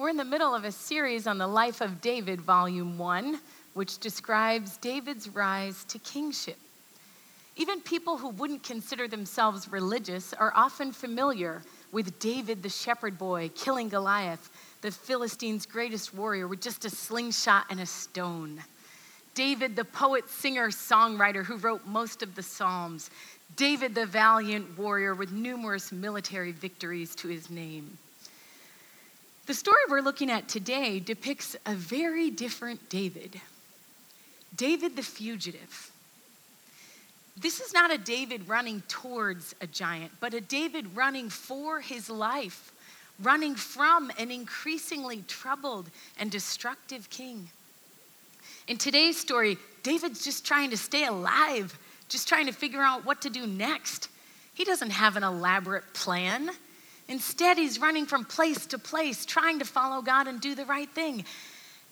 We're in the middle of a series on the life of David, Volume 1, which describes David's rise to kingship. Even people who wouldn't consider themselves religious are often familiar with David, the shepherd boy, killing Goliath, the Philistines' greatest warrior, with just a slingshot and a stone. David, the poet, singer, songwriter who wrote most of the Psalms. David, the valiant warrior with numerous military victories to his name. The story we're looking at today depicts a very different David David the fugitive. This is not a David running towards a giant, but a David running for his life, running from an increasingly troubled and destructive king. In today's story, David's just trying to stay alive, just trying to figure out what to do next. He doesn't have an elaborate plan. Instead, he's running from place to place, trying to follow God and do the right thing.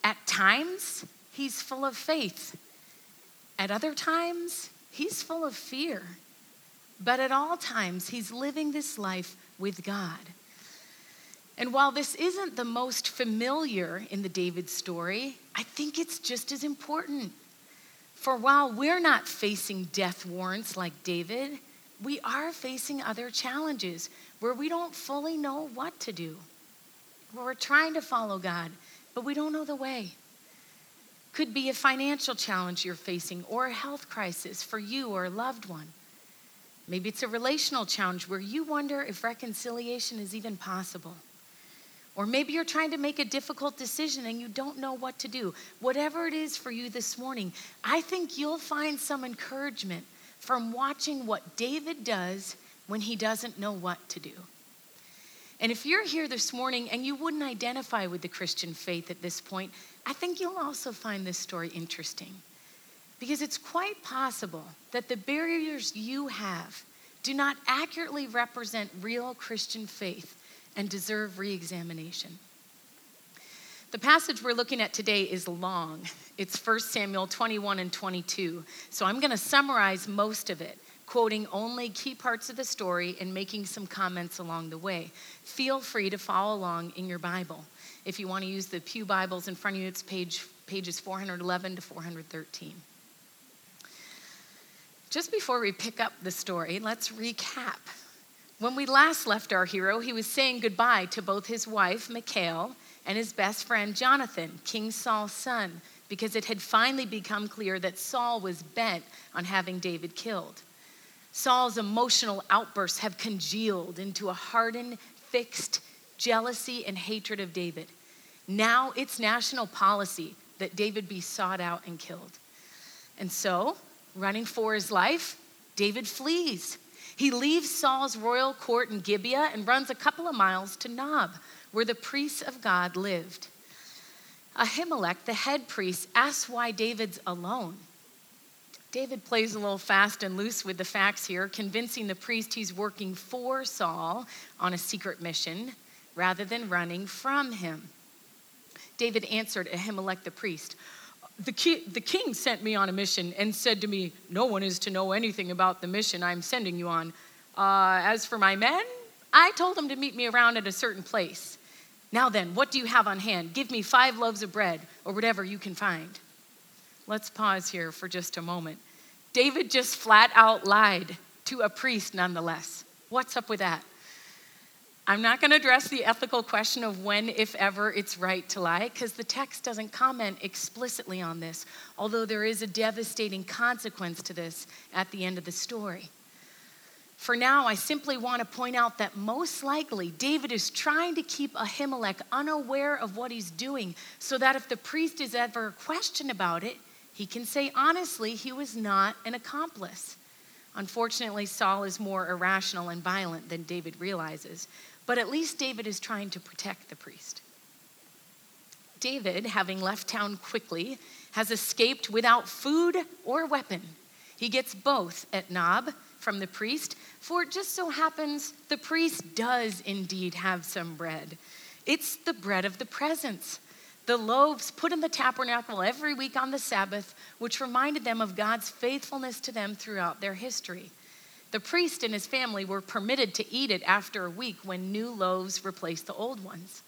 At times, he's full of faith. At other times, he's full of fear. But at all times, he's living this life with God. And while this isn't the most familiar in the David story, I think it's just as important. For while we're not facing death warrants like David, we are facing other challenges where we don't fully know what to do, where we're trying to follow God, but we don't know the way. Could be a financial challenge you're facing or a health crisis for you or a loved one. Maybe it's a relational challenge where you wonder if reconciliation is even possible. Or maybe you're trying to make a difficult decision and you don't know what to do. Whatever it is for you this morning, I think you'll find some encouragement from watching what David does when he doesn't know what to do. And if you're here this morning and you wouldn't identify with the Christian faith at this point, I think you'll also find this story interesting. Because it's quite possible that the barriers you have do not accurately represent real Christian faith and deserve re examination. The passage we're looking at today is long. It's 1 Samuel 21 and 22. So I'm going to summarize most of it, quoting only key parts of the story and making some comments along the way. Feel free to follow along in your Bible. If you want to use the Pew Bibles in front of you, it's page, pages 411 to 413. Just before we pick up the story, let's recap. When we last left our hero, he was saying goodbye to both his wife, Michal, and his best friend Jonathan, King Saul's son, because it had finally become clear that Saul was bent on having David killed. Saul's emotional outbursts have congealed into a hardened, fixed jealousy and hatred of David. Now it's national policy that David be sought out and killed. And so, running for his life, David flees. He leaves Saul's royal court in Gibeah and runs a couple of miles to Nob, where the priests of God lived. Ahimelech, the head priest, asks why David's alone. David plays a little fast and loose with the facts here, convincing the priest he's working for Saul on a secret mission rather than running from him. David answered Ahimelech the priest, the, ki- the king sent me on a mission and said to me, No one is to know anything about the mission I'm sending you on. Uh, as for my men, I told them to meet me around at a certain place. Now then, what do you have on hand? Give me five loaves of bread or whatever you can find. Let's pause here for just a moment. David just flat out lied to a priest, nonetheless. What's up with that? I'm not going to address the ethical question of when, if ever, it's right to lie, because the text doesn't comment explicitly on this, although there is a devastating consequence to this at the end of the story. For now, I simply want to point out that most likely David is trying to keep Ahimelech unaware of what he's doing so that if the priest is ever questioned about it, he can say honestly he was not an accomplice. Unfortunately, Saul is more irrational and violent than David realizes, but at least David is trying to protect the priest. David, having left town quickly, has escaped without food or weapon. He gets both at Nob from the priest, for it just so happens the priest does indeed have some bread. It's the bread of the presence, the loaves put in the tabernacle every week on the Sabbath, which reminded them of God's faithfulness to them throughout their history. The priest and his family were permitted to eat it after a week when new loaves replaced the old ones.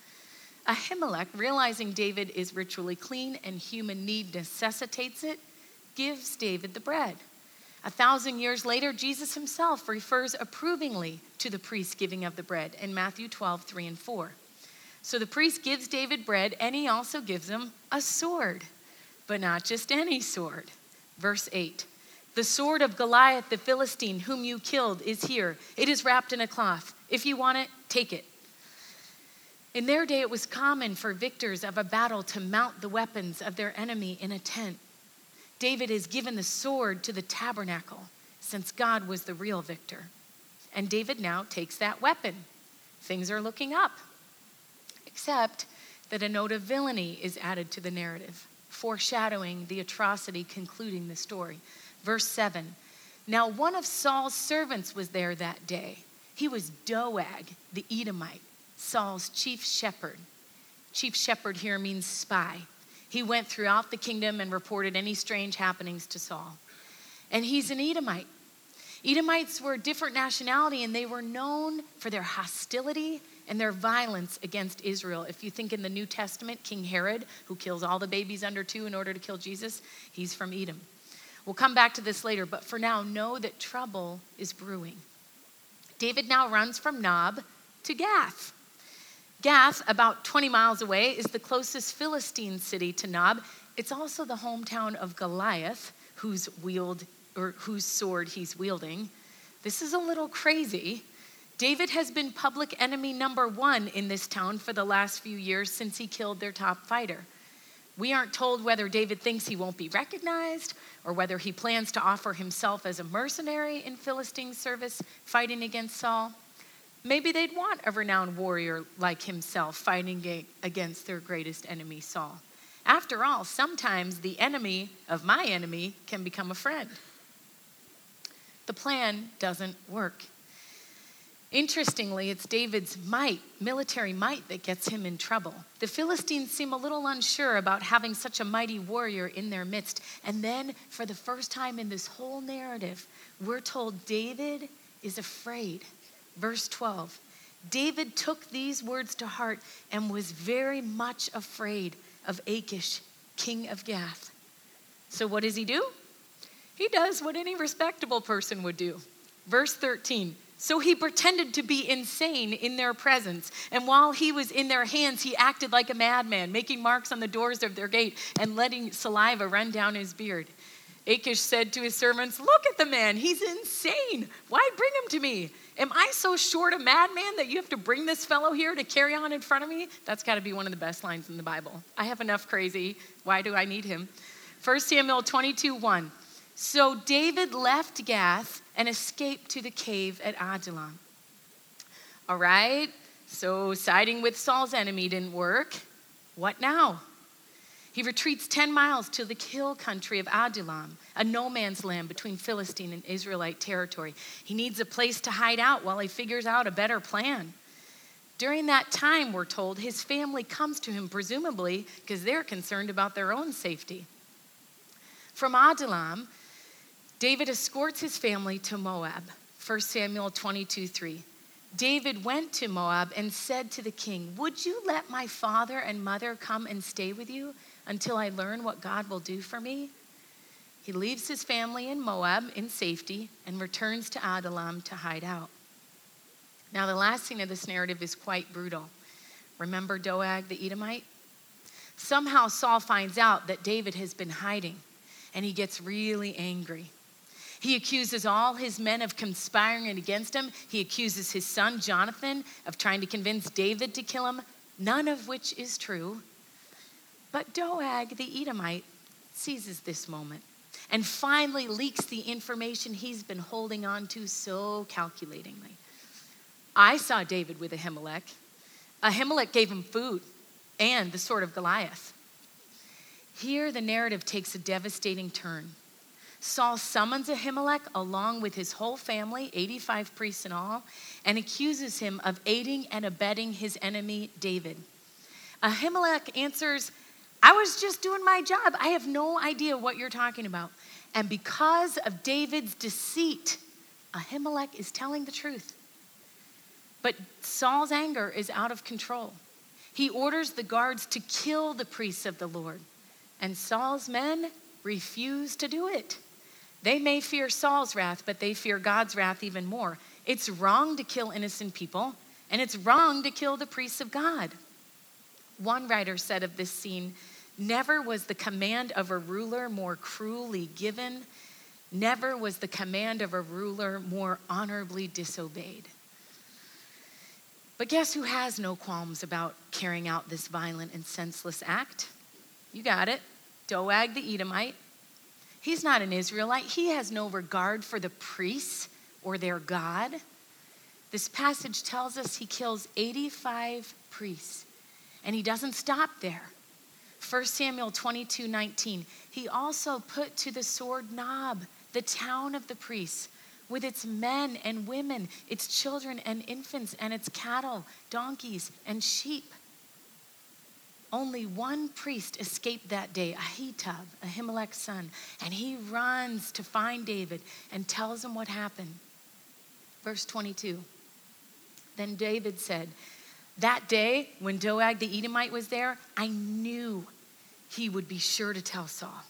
Ahimelech, realizing David is ritually clean and human need necessitates it, gives David the bread. A thousand years later, Jesus himself refers approvingly to the priest giving of the bread in Matthew 12, 3 and 4. So the priest gives David bread and he also gives him a sword, but not just any sword. Verse 8 The sword of Goliath the Philistine, whom you killed, is here. It is wrapped in a cloth. If you want it, take it. In their day, it was common for victors of a battle to mount the weapons of their enemy in a tent. David is given the sword to the tabernacle since God was the real victor. And David now takes that weapon. Things are looking up, except that a note of villainy is added to the narrative, foreshadowing the atrocity concluding the story. Verse 7 Now one of Saul's servants was there that day. He was Doeg, the Edomite, Saul's chief shepherd. Chief shepherd here means spy. He went throughout the kingdom and reported any strange happenings to Saul. And he's an Edomite. Edomites were a different nationality and they were known for their hostility and their violence against Israel. If you think in the New Testament, King Herod, who kills all the babies under two in order to kill Jesus, he's from Edom. We'll come back to this later, but for now, know that trouble is brewing. David now runs from Nob to Gath. Gath, about 20 miles away, is the closest Philistine city to Nob. It's also the hometown of Goliath, whose wield or whose sword he's wielding. This is a little crazy. David has been public enemy number one in this town for the last few years since he killed their top fighter. We aren't told whether David thinks he won't be recognized or whether he plans to offer himself as a mercenary in Philistine service fighting against Saul. Maybe they'd want a renowned warrior like himself fighting against their greatest enemy, Saul. After all, sometimes the enemy of my enemy can become a friend. The plan doesn't work. Interestingly, it's David's might, military might, that gets him in trouble. The Philistines seem a little unsure about having such a mighty warrior in their midst. And then, for the first time in this whole narrative, we're told David is afraid. Verse 12 David took these words to heart and was very much afraid of Achish, king of Gath. So, what does he do? He does what any respectable person would do. Verse 13 So he pretended to be insane in their presence. And while he was in their hands, he acted like a madman, making marks on the doors of their gate and letting saliva run down his beard. Achish said to his servants, Look at the man, he's insane. Why bring him to me? Am I so short a madman that you have to bring this fellow here to carry on in front of me? That's got to be one of the best lines in the Bible. I have enough crazy. Why do I need him? 1 Samuel 22 1. So David left Gath and escaped to the cave at Adullam. All right, so siding with Saul's enemy didn't work. What now? He retreats 10 miles to the hill country of Adullam, a no man's land between Philistine and Israelite territory. He needs a place to hide out while he figures out a better plan. During that time, we're told, his family comes to him, presumably because they're concerned about their own safety. From Adullam, David escorts his family to Moab. 1 Samuel 22 3. David went to Moab and said to the king, Would you let my father and mother come and stay with you? until I learn what God will do for me? He leaves his family in Moab in safety and returns to Adullam to hide out. Now, the last scene of this narrative is quite brutal. Remember Doeg the Edomite? Somehow Saul finds out that David has been hiding and he gets really angry. He accuses all his men of conspiring against him. He accuses his son Jonathan of trying to convince David to kill him, none of which is true. But Doeg the Edomite seizes this moment and finally leaks the information he's been holding on to so calculatingly. I saw David with Ahimelech. Ahimelech gave him food and the sword of Goliath. Here, the narrative takes a devastating turn. Saul summons Ahimelech along with his whole family, 85 priests in all, and accuses him of aiding and abetting his enemy David. Ahimelech answers I was just doing my job. I have no idea what you're talking about. And because of David's deceit, Ahimelech is telling the truth. But Saul's anger is out of control. He orders the guards to kill the priests of the Lord, and Saul's men refuse to do it. They may fear Saul's wrath, but they fear God's wrath even more. It's wrong to kill innocent people, and it's wrong to kill the priests of God. One writer said of this scene Never was the command of a ruler more cruelly given, never was the command of a ruler more honorably disobeyed. But guess who has no qualms about carrying out this violent and senseless act? You got it. Doeg the Edomite. He's not an Israelite. He has no regard for the priests or their God. This passage tells us he kills 85 priests, and he doesn't stop there. 1 Samuel 22 19. He also put to the sword Nob, the town of the priests, with its men and women, its children and infants, and its cattle, donkeys, and sheep. Only one priest escaped that day, Ahitub, Ahimelech's son, and he runs to find David and tells him what happened. Verse 22. Then David said, That day when Doeg the Edomite was there, I knew he would be sure to tell Saul,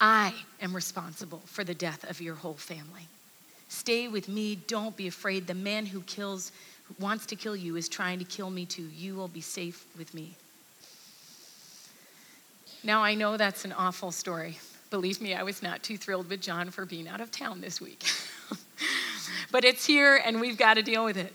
I am responsible for the death of your whole family. Stay with me. Don't be afraid. The man who kills, who wants to kill you, is trying to kill me too. You will be safe with me. Now, I know that's an awful story. Believe me, I was not too thrilled with John for being out of town this week. but it's here and we've got to deal with it.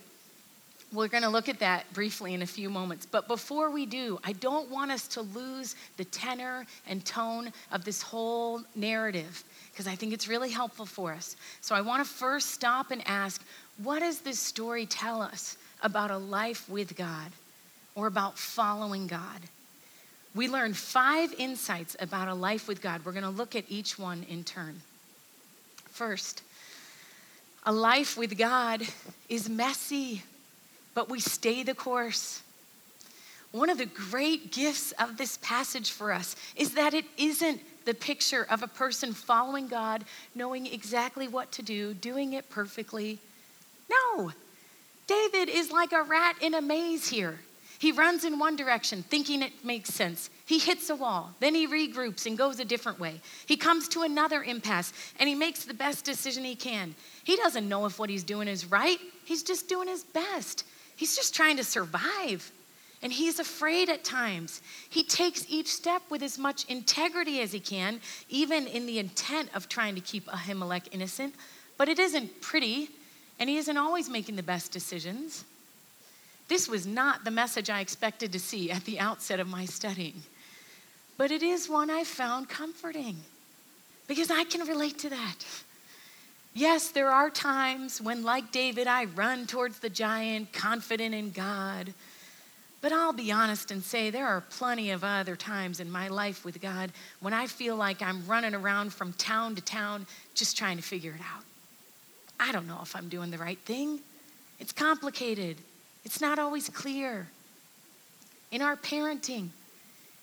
We're going to look at that briefly in a few moments. But before we do, I don't want us to lose the tenor and tone of this whole narrative because I think it's really helpful for us. So I want to first stop and ask what does this story tell us about a life with God or about following God? We learn five insights about a life with God. We're going to look at each one in turn. First, a life with God is messy but we stay the course. One of the great gifts of this passage for us is that it isn't the picture of a person following God, knowing exactly what to do, doing it perfectly. No, David is like a rat in a maze here. He runs in one direction, thinking it makes sense. He hits a wall. Then he regroups and goes a different way. He comes to another impasse and he makes the best decision he can. He doesn't know if what he's doing is right, he's just doing his best. He's just trying to survive. And he's afraid at times. He takes each step with as much integrity as he can, even in the intent of trying to keep Ahimelech innocent. But it isn't pretty, and he isn't always making the best decisions. This was not the message I expected to see at the outset of my studying, but it is one I found comforting because I can relate to that. Yes, there are times when, like David, I run towards the giant, confident in God. But I'll be honest and say there are plenty of other times in my life with God when I feel like I'm running around from town to town just trying to figure it out. I don't know if I'm doing the right thing. It's complicated, it's not always clear. In our parenting,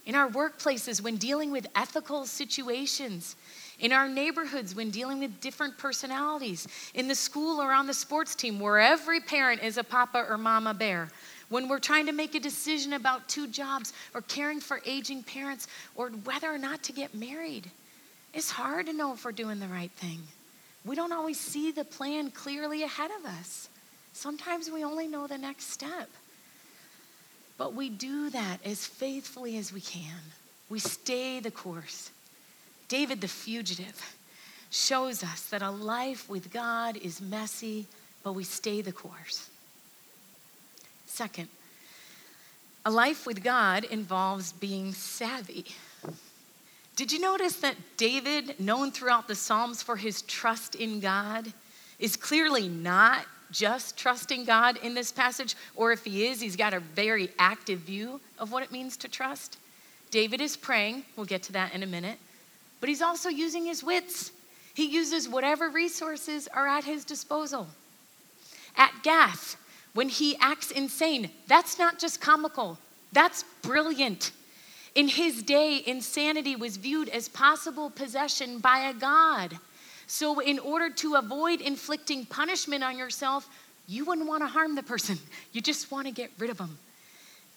in our workplaces, when dealing with ethical situations, in our neighborhoods when dealing with different personalities, in the school or on the sports team where every parent is a papa or mama bear, when we're trying to make a decision about two jobs or caring for aging parents or whether or not to get married. It's hard to know if we're doing the right thing. We don't always see the plan clearly ahead of us. Sometimes we only know the next step. But we do that as faithfully as we can. We stay the course. David the fugitive shows us that a life with God is messy, but we stay the course. Second, a life with God involves being savvy. Did you notice that David, known throughout the Psalms for his trust in God, is clearly not just trusting God in this passage, or if he is, he's got a very active view of what it means to trust? David is praying, we'll get to that in a minute but he's also using his wits. He uses whatever resources are at his disposal. At Gath, when he acts insane, that's not just comical, that's brilliant. In his day, insanity was viewed as possible possession by a god. So, in order to avoid inflicting punishment on yourself, you wouldn't want to harm the person. You just want to get rid of them.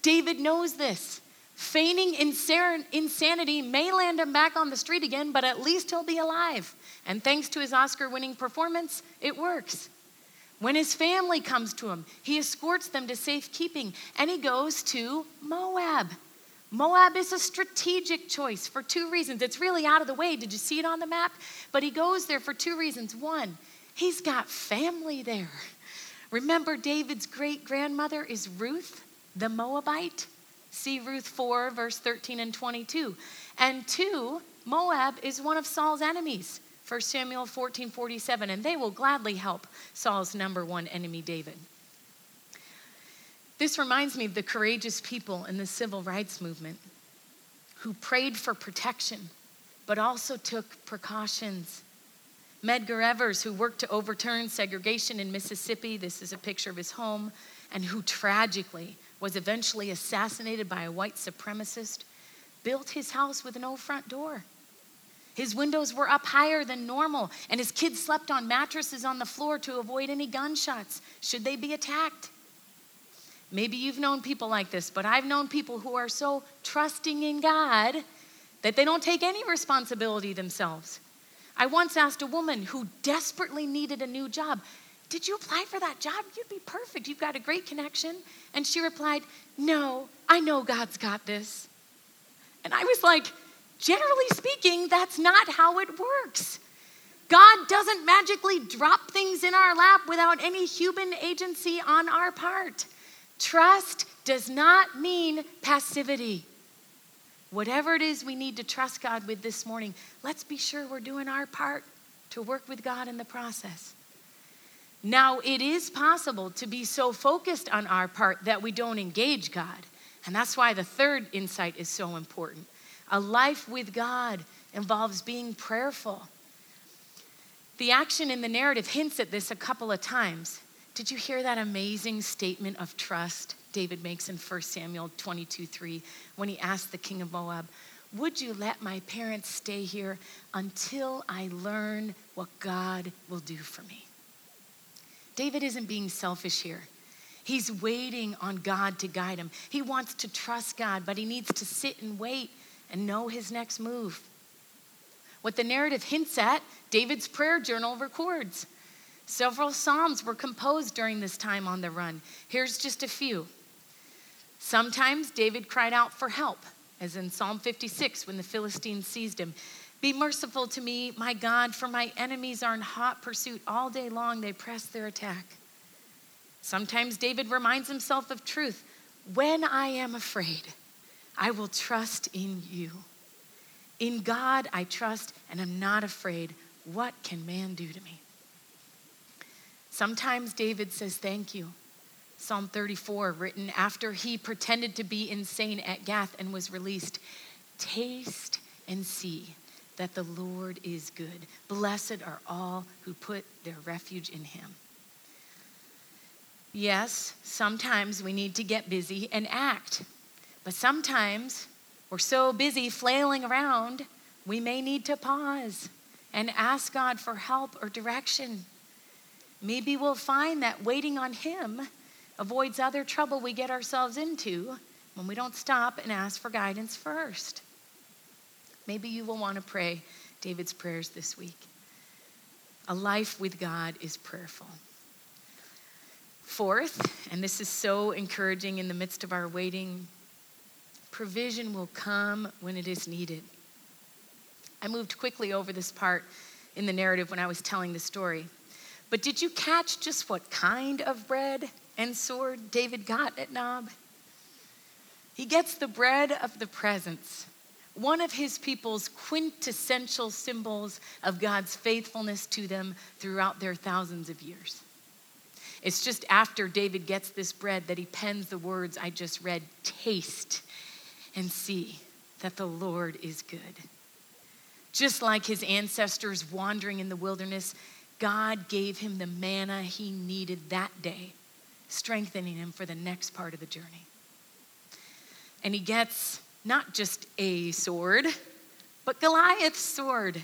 David knows this. Feigning insanity may land him back on the street again, but at least he'll be alive. And thanks to his Oscar winning performance, it works. When his family comes to him, he escorts them to safekeeping and he goes to Moab. Moab is a strategic choice for two reasons. It's really out of the way. Did you see it on the map? But he goes there for two reasons. One, he's got family there. Remember, David's great grandmother is Ruth, the Moabite. See Ruth 4, verse 13 and 22. And two, Moab is one of Saul's enemies. 1 Samuel 14, 47. And they will gladly help Saul's number one enemy, David. This reminds me of the courageous people in the civil rights movement who prayed for protection, but also took precautions. Medgar Evers, who worked to overturn segregation in Mississippi, this is a picture of his home, and who tragically was eventually assassinated by a white supremacist, built his house with no front door. His windows were up higher than normal, and his kids slept on mattresses on the floor to avoid any gunshots should they be attacked. Maybe you've known people like this, but I've known people who are so trusting in God that they don't take any responsibility themselves. I once asked a woman who desperately needed a new job did you apply for that job? You'd be perfect. You've got a great connection. And she replied, No, I know God's got this. And I was like, Generally speaking, that's not how it works. God doesn't magically drop things in our lap without any human agency on our part. Trust does not mean passivity. Whatever it is we need to trust God with this morning, let's be sure we're doing our part to work with God in the process. Now, it is possible to be so focused on our part that we don't engage God. And that's why the third insight is so important. A life with God involves being prayerful. The action in the narrative hints at this a couple of times. Did you hear that amazing statement of trust David makes in 1 Samuel 22 3 when he asked the king of Moab, Would you let my parents stay here until I learn what God will do for me? David isn't being selfish here. He's waiting on God to guide him. He wants to trust God, but he needs to sit and wait and know his next move. What the narrative hints at, David's prayer journal records. Several Psalms were composed during this time on the run. Here's just a few. Sometimes David cried out for help, as in Psalm 56 when the Philistines seized him. Be merciful to me, my God, for my enemies are in hot pursuit. All day long they press their attack. Sometimes David reminds himself of truth. When I am afraid, I will trust in you. In God I trust and I'm not afraid. What can man do to me? Sometimes David says, Thank you. Psalm 34, written after he pretended to be insane at Gath and was released. Taste and see that the Lord is good. Blessed are all who put their refuge in him. Yes, sometimes we need to get busy and act, but sometimes we're so busy flailing around, we may need to pause and ask God for help or direction. Maybe we'll find that waiting on Him avoids other trouble we get ourselves into when we don't stop and ask for guidance first. Maybe you will want to pray David's prayers this week. A life with God is prayerful. Fourth, and this is so encouraging in the midst of our waiting, provision will come when it is needed. I moved quickly over this part in the narrative when I was telling the story. But did you catch just what kind of bread and sword David got at Nob? He gets the bread of the presence one of his people's quintessential symbols of God's faithfulness to them throughout their thousands of years. It's just after David gets this bread that he pens the words I just read taste and see that the Lord is good. Just like his ancestors wandering in the wilderness, God gave him the manna he needed that day, strengthening him for the next part of the journey. And he gets not just a sword, but Goliath's sword,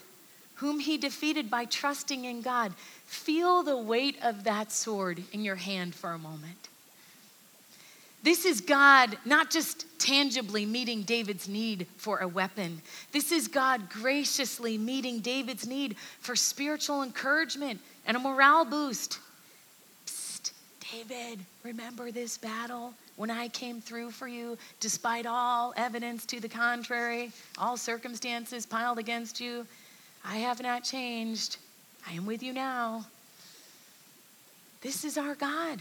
whom he defeated by trusting in God. Feel the weight of that sword in your hand for a moment. This is God not just tangibly meeting David's need for a weapon. This is God graciously meeting David's need for spiritual encouragement and a morale boost. Psst, David, remember this battle when I came through for you, despite all evidence to the contrary, all circumstances piled against you. I have not changed. I am with you now. This is our God.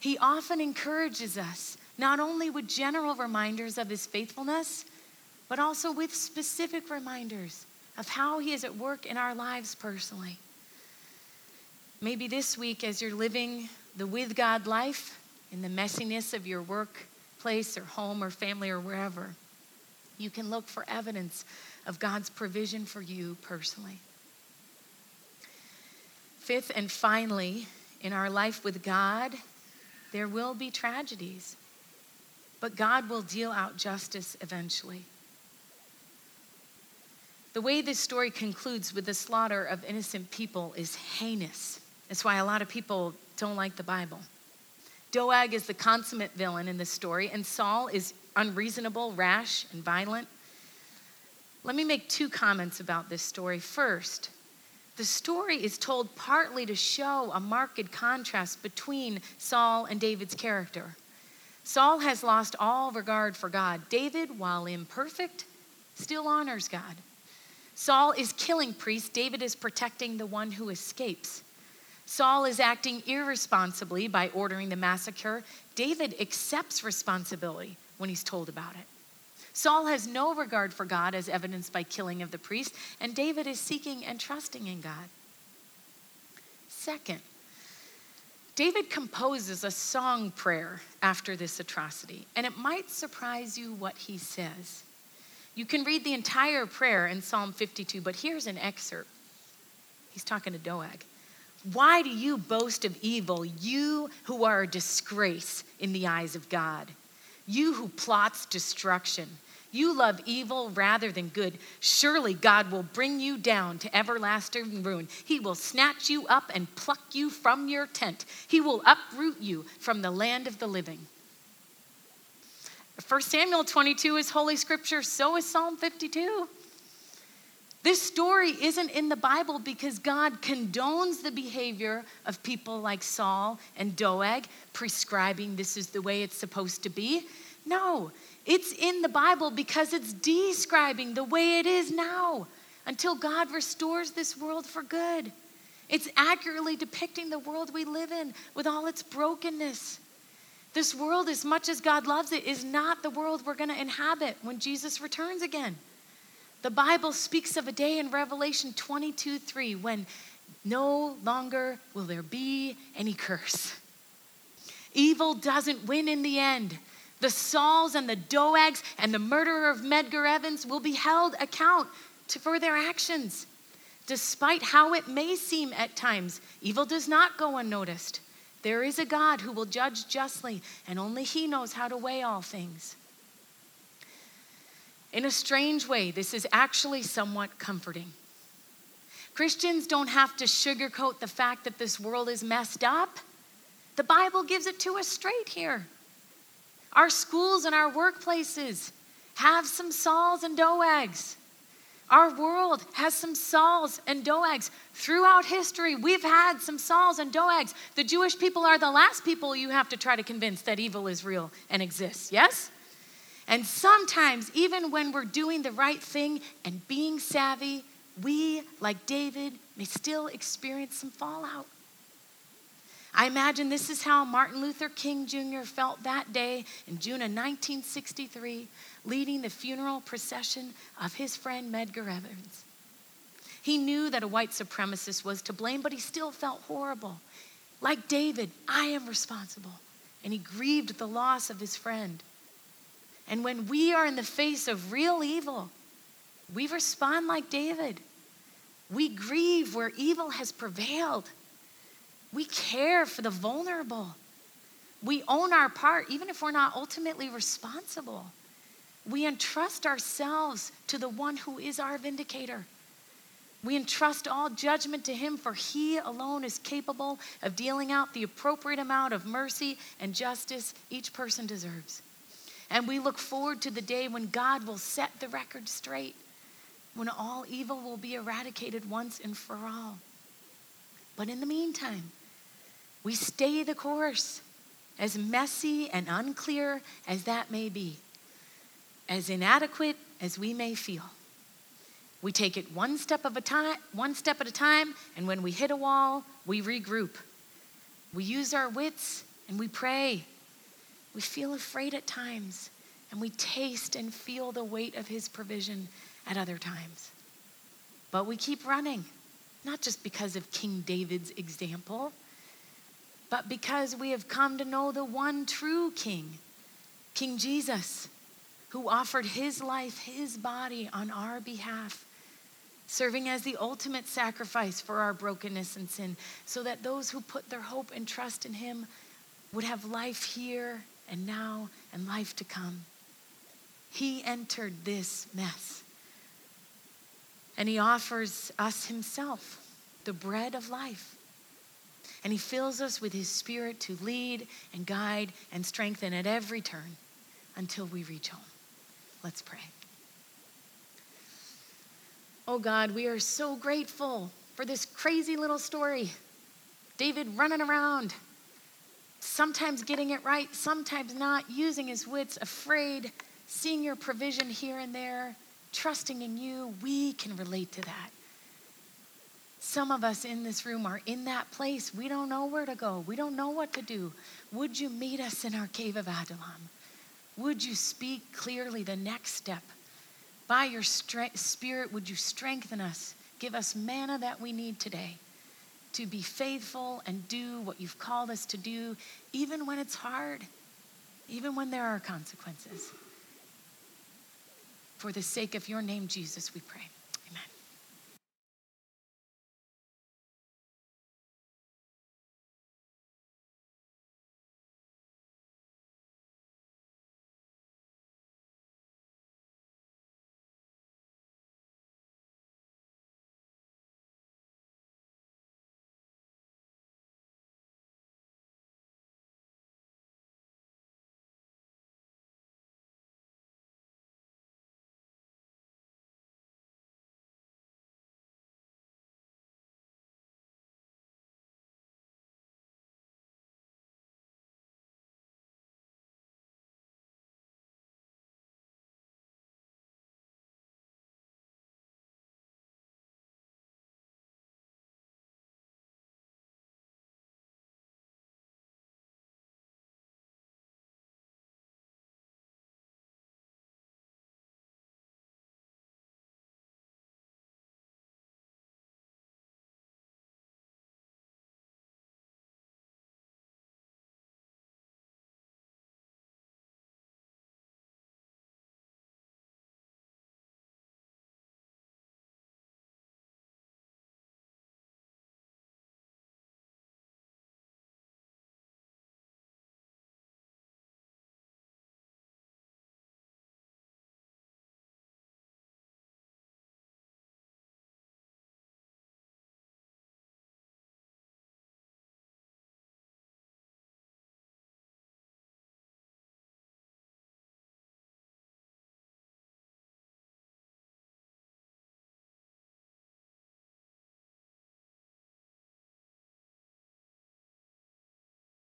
He often encourages us, not only with general reminders of his faithfulness, but also with specific reminders of how he is at work in our lives personally. Maybe this week, as you're living the with God life in the messiness of your workplace or home or family or wherever, you can look for evidence of God's provision for you personally. Fifth and finally, in our life with God, there will be tragedies, but God will deal out justice eventually. The way this story concludes with the slaughter of innocent people is heinous. That's why a lot of people don't like the Bible. Doeg is the consummate villain in this story, and Saul is unreasonable, rash, and violent. Let me make two comments about this story. First, the story is told partly to show a marked contrast between Saul and David's character. Saul has lost all regard for God. David, while imperfect, still honors God. Saul is killing priests. David is protecting the one who escapes. Saul is acting irresponsibly by ordering the massacre. David accepts responsibility when he's told about it. Saul has no regard for God, as evidenced by killing of the priest, and David is seeking and trusting in God. Second, David composes a song prayer after this atrocity, and it might surprise you what he says. You can read the entire prayer in Psalm 52, but here's an excerpt. He's talking to Doeg. Why do you boast of evil, you who are a disgrace in the eyes of God? You who plots destruction. You love evil rather than good. Surely God will bring you down to everlasting ruin. He will snatch you up and pluck you from your tent. He will uproot you from the land of the living. 1 Samuel 22 is Holy Scripture, so is Psalm 52. This story isn't in the Bible because God condones the behavior of people like Saul and Doeg, prescribing this is the way it's supposed to be. No, it's in the Bible because it's describing the way it is now until God restores this world for good. It's accurately depicting the world we live in with all its brokenness. This world, as much as God loves it, is not the world we're going to inhabit when Jesus returns again. The Bible speaks of a day in Revelation 22 3 when no longer will there be any curse. Evil doesn't win in the end. The Sauls and the Doegs and the murderer of Medgar Evers will be held account to, for their actions. Despite how it may seem at times, evil does not go unnoticed. There is a God who will judge justly, and only He knows how to weigh all things. In a strange way, this is actually somewhat comforting. Christians don't have to sugarcoat the fact that this world is messed up. The Bible gives it to us straight here. Our schools and our workplaces have some Sauls and Doegs. Our world has some Sauls and Doegs. Throughout history, we've had some Sauls and Doegs. The Jewish people are the last people you have to try to convince that evil is real and exists, yes? And sometimes, even when we're doing the right thing and being savvy, we, like David, may still experience some fallout. I imagine this is how Martin Luther King Jr. felt that day in June of 1963, leading the funeral procession of his friend Medgar Evers. He knew that a white supremacist was to blame, but he still felt horrible. Like David, I am responsible. And he grieved the loss of his friend. And when we are in the face of real evil, we respond like David. We grieve where evil has prevailed. We care for the vulnerable. We own our part, even if we're not ultimately responsible. We entrust ourselves to the one who is our vindicator. We entrust all judgment to Him, for He alone is capable of dealing out the appropriate amount of mercy and justice each person deserves. And we look forward to the day when God will set the record straight, when all evil will be eradicated once and for all. But in the meantime, we stay the course, as messy and unclear as that may be, as inadequate as we may feel. We take it one step of a time, one step at a time, and when we hit a wall, we regroup. We use our wits and we pray. We feel afraid at times, and we taste and feel the weight of his provision at other times. But we keep running, not just because of King David's example, but because we have come to know the one true King, King Jesus, who offered his life, his body on our behalf, serving as the ultimate sacrifice for our brokenness and sin, so that those who put their hope and trust in him would have life here and now and life to come. He entered this mess. And he offers us himself, the bread of life. And he fills us with his spirit to lead and guide and strengthen at every turn until we reach home. Let's pray. Oh God, we are so grateful for this crazy little story. David running around, sometimes getting it right, sometimes not, using his wits, afraid, seeing your provision here and there, trusting in you. We can relate to that. Some of us in this room are in that place. We don't know where to go. We don't know what to do. Would you meet us in our cave of Adullam? Would you speak clearly the next step? By your stre- spirit, would you strengthen us? Give us manna that we need today to be faithful and do what you've called us to do, even when it's hard, even when there are consequences. For the sake of your name, Jesus, we pray.